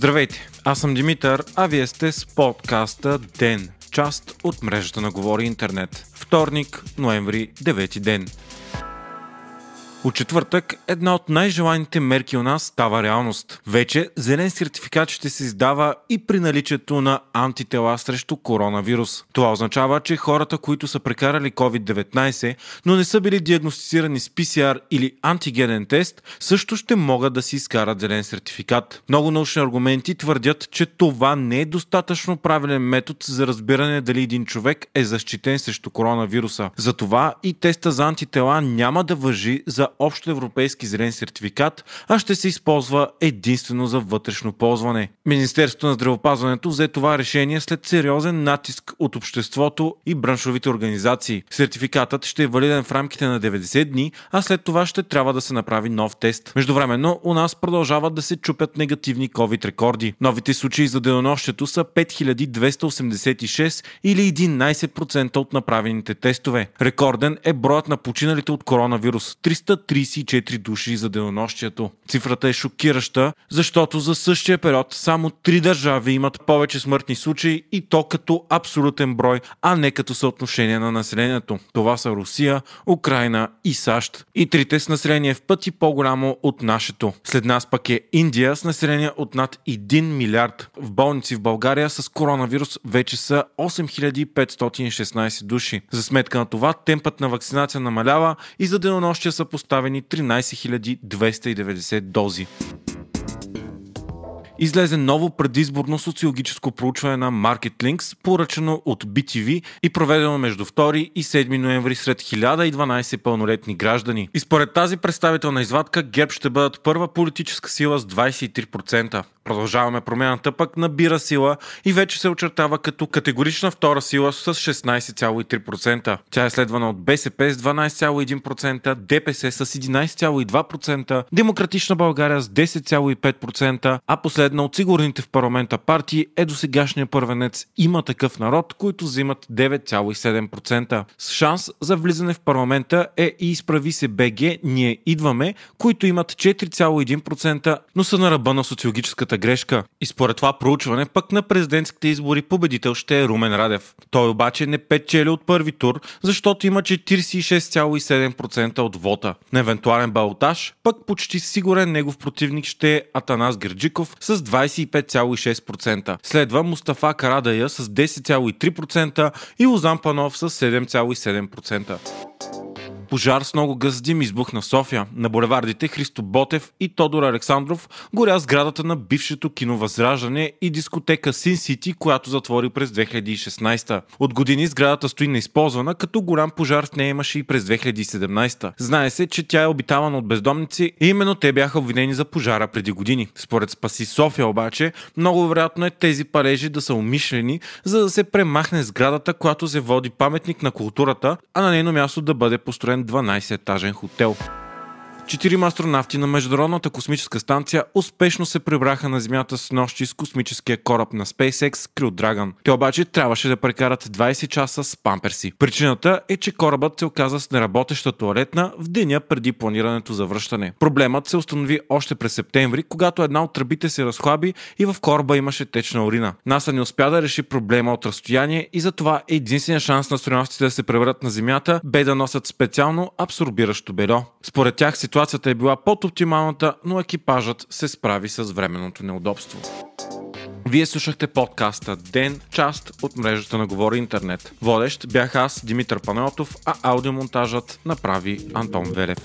Здравейте, аз съм Димитър, а вие сте с подкаста ДЕН, част от мрежата на Говори Интернет. Вторник, ноември, 9 ден. От четвъртък една от най-желаните мерки у нас става реалност. Вече зелен сертификат ще се издава и при наличието на антитела срещу коронавирус. Това означава, че хората, които са прекарали COVID-19, но не са били диагностицирани с PCR или антигенен тест, също ще могат да си изкарат зелен сертификат. Много научни аргументи твърдят, че това не е достатъчно правилен метод за разбиране дали един човек е защитен срещу коронавируса. Затова и теста за антитела няма да въжи за общо европейски зелен сертификат, а ще се използва единствено за вътрешно ползване. Министерството на здравеопазването взе това решение след сериозен натиск от обществото и браншовите организации. Сертификатът ще е валиден в рамките на 90 дни, а след това ще трябва да се направи нов тест. Междувременно у нас продължават да се чупят негативни COVID рекорди. Новите случаи за денонощието са 5286 или 11% от направените тестове. Рекорден е броят на починалите от коронавирус 34 души за денонощието. Цифрата е шокираща, защото за същия период само три държави имат повече смъртни случаи и то като абсолютен брой, а не като съотношение на населението. Това са Русия, Украина и САЩ. И трите с население в пъти по-голямо от нашето. След нас пък е Индия с население от над 1 милиард. В болници в България с коронавирус вече са 8516 души. За сметка на това темпът на вакцинация намалява и за денонощия са поставени доставени 13 290 дози. Излезе ново предизборно социологическо проучване на MarketLinks, поръчано от BTV и проведено между 2 и 7 ноември сред 1012 пълнолетни граждани. И според тази представителна извадка ГЕРБ ще бъдат първа политическа сила с 23%. Продължаваме промяната пък набира сила и вече се очертава като категорична втора сила с 16,3%. Тя е следвана от БСП с 12,1%, ДПС с 11,2%, Демократична България с 10,5%, а последна от сигурните в парламента партии е до сегашния първенец има такъв народ, които взимат 9,7%. С шанс за влизане в парламента е и изправи се БГ, ние идваме, които имат 4,1%, но са на ръба на социологическата грешка. И според това проучване, пък на президентските избори победител ще е Румен Радев. Той обаче не печели от първи тур, защото има 46,7% от вота. На евентуален балотаж, пък почти сигурен негов противник ще е Атанас Герджиков с 25,6%. Следва Мустафа Карадая с 10,3% и Лозан Панов с 7,7%. Пожар с много гъздим избухна в София. На булевардите Христо Ботев и Тодор Александров горя сградата на бившето кино Възраждане и дискотека Син Сити, която затвори през 2016. От години сградата стои неизползвана, като голям пожар в нея имаше и през 2017. Знае се, че тя е обитавана от бездомници и именно те бяха обвинени за пожара преди години. Според Спаси София обаче, много вероятно е тези парежи да са умишлени, за да се премахне сградата, която се води паметник на културата, а на нейно място да бъде построен 12-етажен хотел. Четирима астронавти на Международната космическа станция успешно се прибраха на Земята с нощи с космическия кораб на SpaceX Crew Dragon. Те обаче трябваше да прекарат 20 часа с памперси. Причината е, че корабът се оказа с неработеща туалетна в деня преди планирането за връщане. Проблемът се установи още през септември, когато една от тръбите се разхлаби и в кораба имаше течна урина. НАСА не успя да реши проблема от разстояние и затова единствения шанс на астронавтите да се превърнат на Земята бе да носят специално абсорбиращо бельо. Според тях ситуацията Ситуацията е била под оптималната, но екипажът се справи с временното неудобство. Вие слушахте подкаста Ден, част от мрежата на Говори Интернет. Водещ бях аз, Димитър Панелтов, а аудиомонтажът направи Антон Велев.